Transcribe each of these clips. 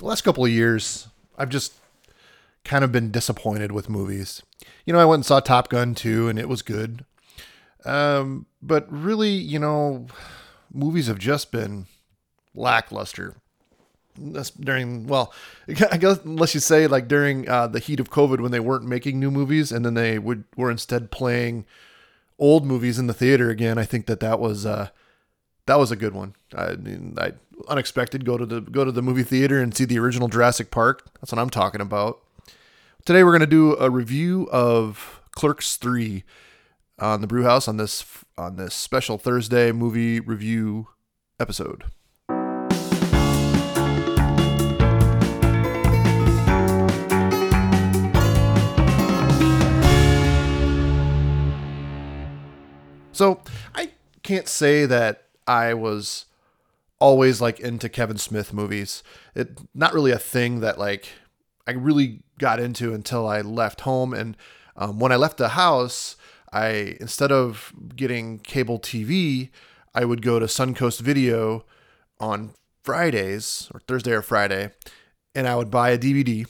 the last couple of years, I've just kind of been disappointed with movies. You know, I went and saw Top Gun 2 and it was good. Um, but really, you know, movies have just been lackluster. That's during well, I guess unless you say like during uh, the heat of COVID when they weren't making new movies and then they would were instead playing old movies in the theater again. I think that that was uh, that was a good one. I mean, I unexpected go to the go to the movie theater and see the original Jurassic Park. That's what I'm talking about. Today we're going to do a review of Clerks 3 on the Brewhouse on this on this special Thursday movie review episode. So, I can't say that I was always like into Kevin Smith movies. It not really a thing that like I really got into until I left home. And um, when I left the house, I instead of getting cable TV, I would go to Suncoast Video on Fridays or Thursday or Friday, and I would buy a DVD.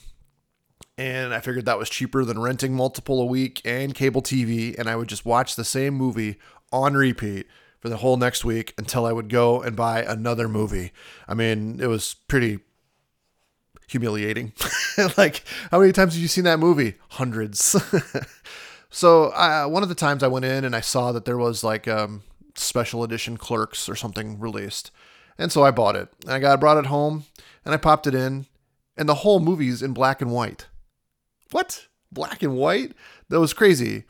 And I figured that was cheaper than renting multiple a week and cable TV, and I would just watch the same movie on repeat for the whole next week until I would go and buy another movie. I mean, it was pretty humiliating. like, how many times have you seen that movie? Hundreds. so, one of the times I went in and I saw that there was like um, special edition Clerks or something released, and so I bought it. And I got brought it home and I popped it in, and the whole movie's in black and white. What? Black and white? That was crazy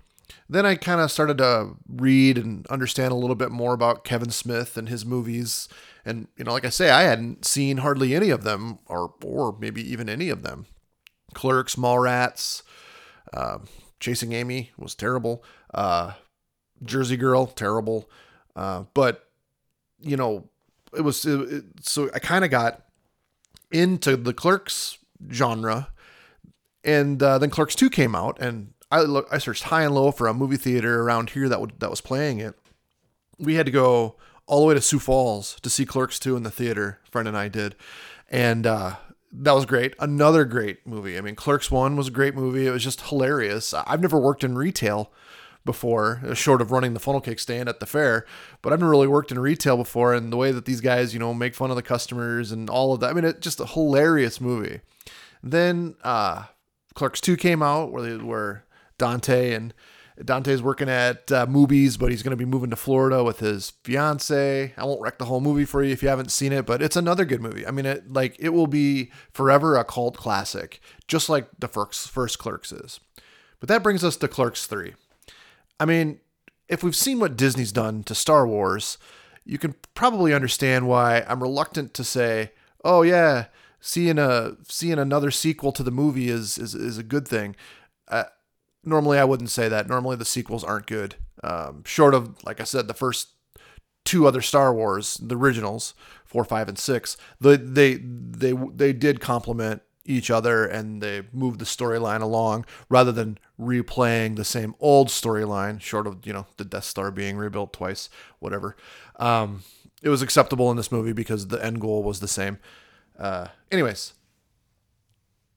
then I kind of started to read and understand a little bit more about Kevin Smith and his movies. And, you know, like I say, I hadn't seen hardly any of them, or, or maybe even any of them. Clerks, Mallrats, uh, Chasing Amy was terrible. Uh, Jersey Girl, terrible. Uh, but, you know, it was it, it, so I kind of got into the Clerks genre. And uh, then Clerks 2 came out, and I look, I searched high and low for a movie theater around here that would that was playing it. We had to go all the way to Sioux Falls to see Clerks 2 in the theater. Friend and I did, and uh, that was great. Another great movie. I mean, Clerks 1 was a great movie. It was just hilarious. I've never worked in retail before, uh, short of running the funnel cake stand at the fair, but I've never really worked in retail before. And the way that these guys, you know, make fun of the customers and all of that. I mean, it's just a hilarious movie. Then uh, Clerks 2 came out where they were Dante and Dante's working at uh, Mooby's, but he's going to be moving to Florida with his fiance. I won't wreck the whole movie for you if you haven't seen it, but it's another good movie. I mean, it like it will be forever a cult classic, just like the first first Clerks is. But that brings us to Clerks three. I mean, if we've seen what Disney's done to Star Wars, you can probably understand why I'm reluctant to say, "Oh yeah, seeing a seeing another sequel to the movie is is, is a good thing." Uh, normally I wouldn't say that. Normally the sequels aren't good. Um, short of, like I said, the first two other Star Wars, the originals, four, five, and six, the, they they they did complement each other and they moved the storyline along rather than replaying the same old storyline. Short of you know the Death Star being rebuilt twice, whatever. Um, it was acceptable in this movie because the end goal was the same. Uh, anyways,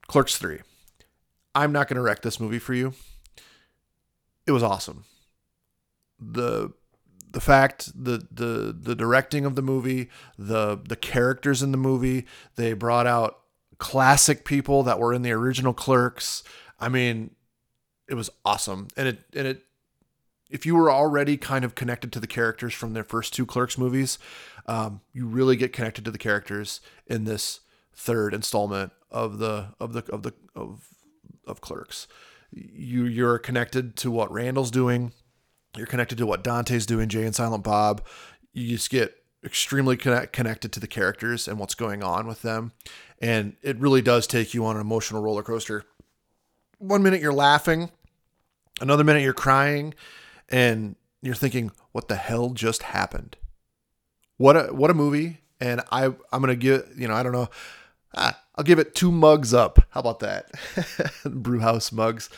Clerks three. I'm not going to wreck this movie for you it was awesome. The the fact the the the directing of the movie, the the characters in the movie, they brought out classic people that were in the original Clerks. I mean, it was awesome. And it and it if you were already kind of connected to the characters from their first two Clerks movies, um, you really get connected to the characters in this third installment of the of the of the of of Clerks you you're connected to what Randall's doing. You're connected to what Dante's doing, Jay and Silent Bob. You just get extremely connect, connected to the characters and what's going on with them. And it really does take you on an emotional roller coaster. One minute you're laughing, another minute you're crying, and you're thinking, what the hell just happened? What a what a movie. And I I'm gonna give you know, I don't know. Ah, I'll give it two mugs up. How about that? Brewhouse mugs.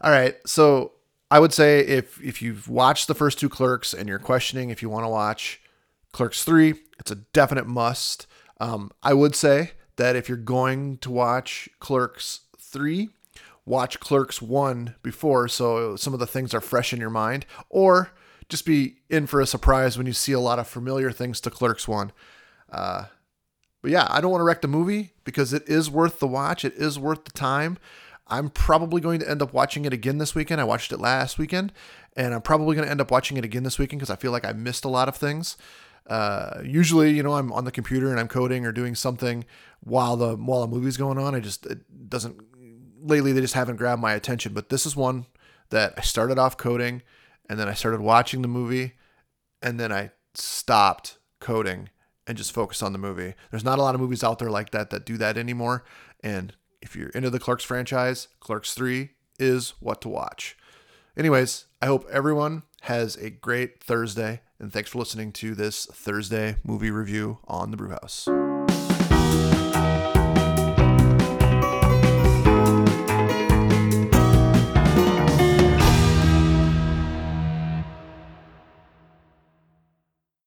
All right. So I would say if if you've watched the first two Clerks and you're questioning if you want to watch Clerks three, it's a definite must. Um, I would say that if you're going to watch Clerks 3, watch Clerks 1 before so some of the things are fresh in your mind, or just be in for a surprise when you see a lot of familiar things to Clerks 1. Uh, but yeah, I don't want to wreck the movie because it is worth the watch. It is worth the time. I'm probably going to end up watching it again this weekend. I watched it last weekend, and I'm probably going to end up watching it again this weekend because I feel like I missed a lot of things. Uh, usually, you know, I'm on the computer and I'm coding or doing something while the while a movie's going on. I just it doesn't lately they just haven't grabbed my attention. But this is one that I started off coding, and then I started watching the movie, and then I stopped coding and just focus on the movie. There's not a lot of movies out there like that that do that anymore. And if you're into the Clerks franchise, Clerks 3 is what to watch. Anyways, I hope everyone has a great Thursday, and thanks for listening to this Thursday movie review on the Brewhouse.